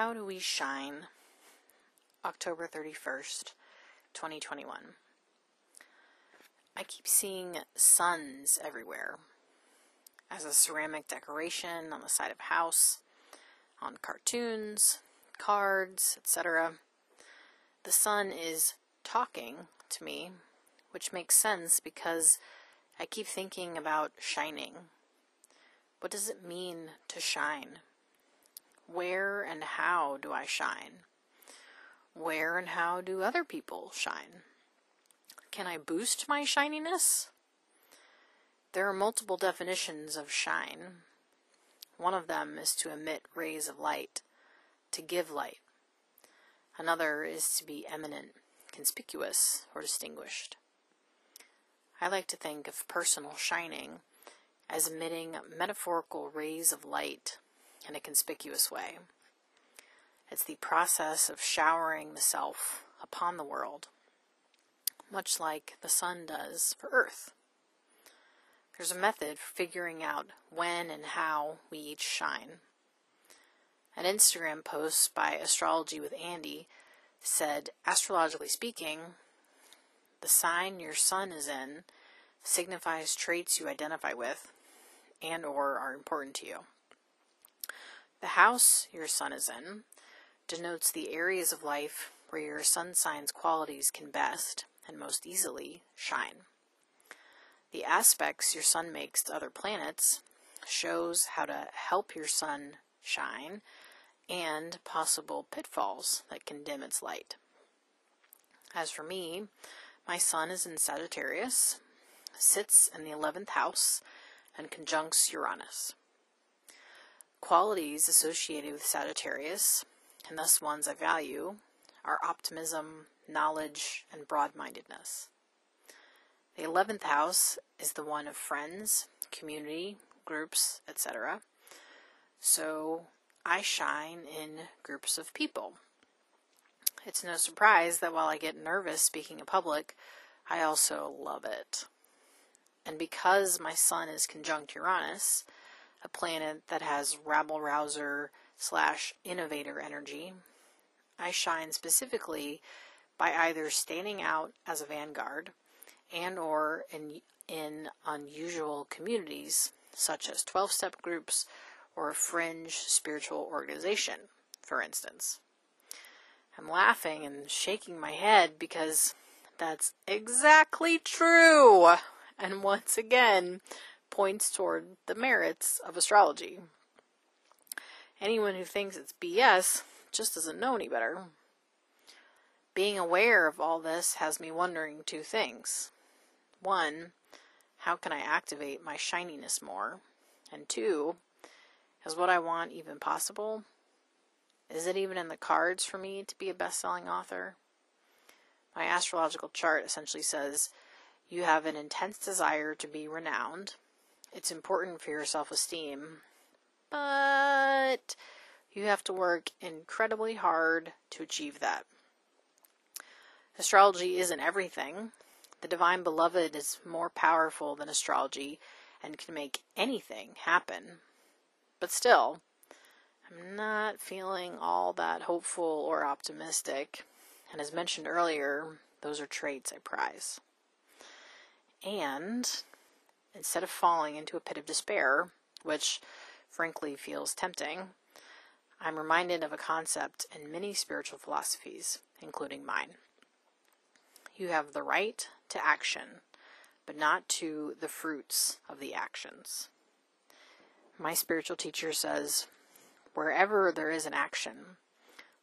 How do we shine? October 31st, 2021. I keep seeing suns everywhere as a ceramic decoration on the side of a house, on cartoons, cards, etc. The sun is talking to me, which makes sense because I keep thinking about shining. What does it mean to shine? Where and how do I shine? Where and how do other people shine? Can I boost my shininess? There are multiple definitions of shine. One of them is to emit rays of light, to give light. Another is to be eminent, conspicuous, or distinguished. I like to think of personal shining as emitting metaphorical rays of light in a conspicuous way. It's the process of showering the self upon the world, much like the sun does for Earth. There's a method for figuring out when and how we each shine. An Instagram post by Astrology with Andy said, astrologically speaking, the sign your sun is in signifies traits you identify with and or are important to you. The house your sun is in denotes the areas of life where your sun sign's qualities can best and most easily shine. The aspects your sun makes to other planets shows how to help your sun shine and possible pitfalls that can dim its light. As for me, my sun is in Sagittarius, sits in the 11th house, and conjuncts Uranus. Qualities associated with Sagittarius, and thus ones I value, are optimism, knowledge, and broad mindedness. The 11th house is the one of friends, community, groups, etc. So I shine in groups of people. It's no surprise that while I get nervous speaking in public, I also love it. And because my sun is conjunct Uranus, a planet that has rabble rouser slash innovator energy, I shine specifically by either standing out as a vanguard and or in, in unusual communities such as 12-step groups or a fringe spiritual organization, for instance. I'm laughing and shaking my head because that's exactly true. And once again, points toward the merits of astrology. Anyone who thinks it's BS just doesn't know any better. Being aware of all this has me wondering two things. One, how can I activate my shininess more? And two, is what I want even possible? Is it even in the cards for me to be a best selling author? My astrological chart essentially says you have an intense desire to be renowned. It's important for your self esteem, but you have to work incredibly hard to achieve that. Astrology isn't everything, the divine beloved is more powerful than astrology and can make anything happen. But still, I'm not feeling all that hopeful or optimistic. And as mentioned earlier, those are traits I prize. And instead of falling into a pit of despair, which frankly feels tempting, I'm reminded of a concept in many spiritual philosophies, including mine. You have the right to action, but not to the fruits of the actions. My spiritual teacher says, wherever there is an action,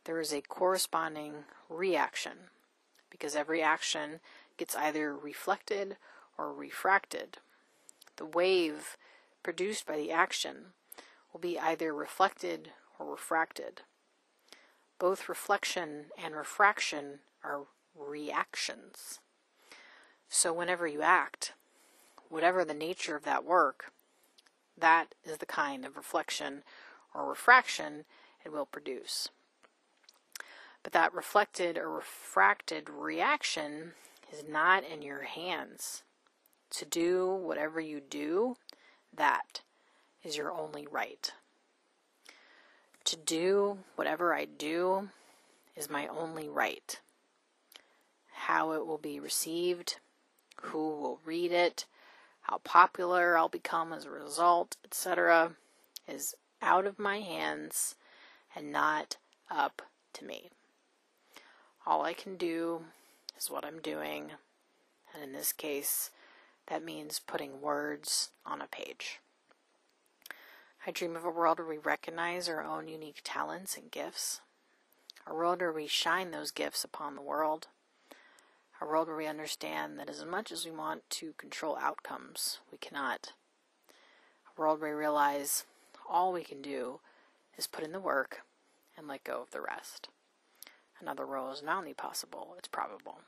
there is a corresponding reaction, because every action gets either reflected or refracted. The wave produced by the action will be either reflected or refracted. Both reflection and refraction are reactions. So, whenever you act, whatever the nature of that work, that is the kind of reflection or refraction it will produce. But that reflected or refracted reaction is not in your hands. To do whatever you do, that is your only right. To do whatever I do is my only right. How it will be received, who will read it, how popular I'll become as a result, etc., is out of my hands and not up to me. All I can do is what I'm doing, and in this case, that means putting words on a page. I dream of a world where we recognize our own unique talents and gifts, a world where we shine those gifts upon the world, a world where we understand that as much as we want to control outcomes, we cannot, a world where we realize all we can do is put in the work and let go of the rest. Another world is not only possible, it's probable.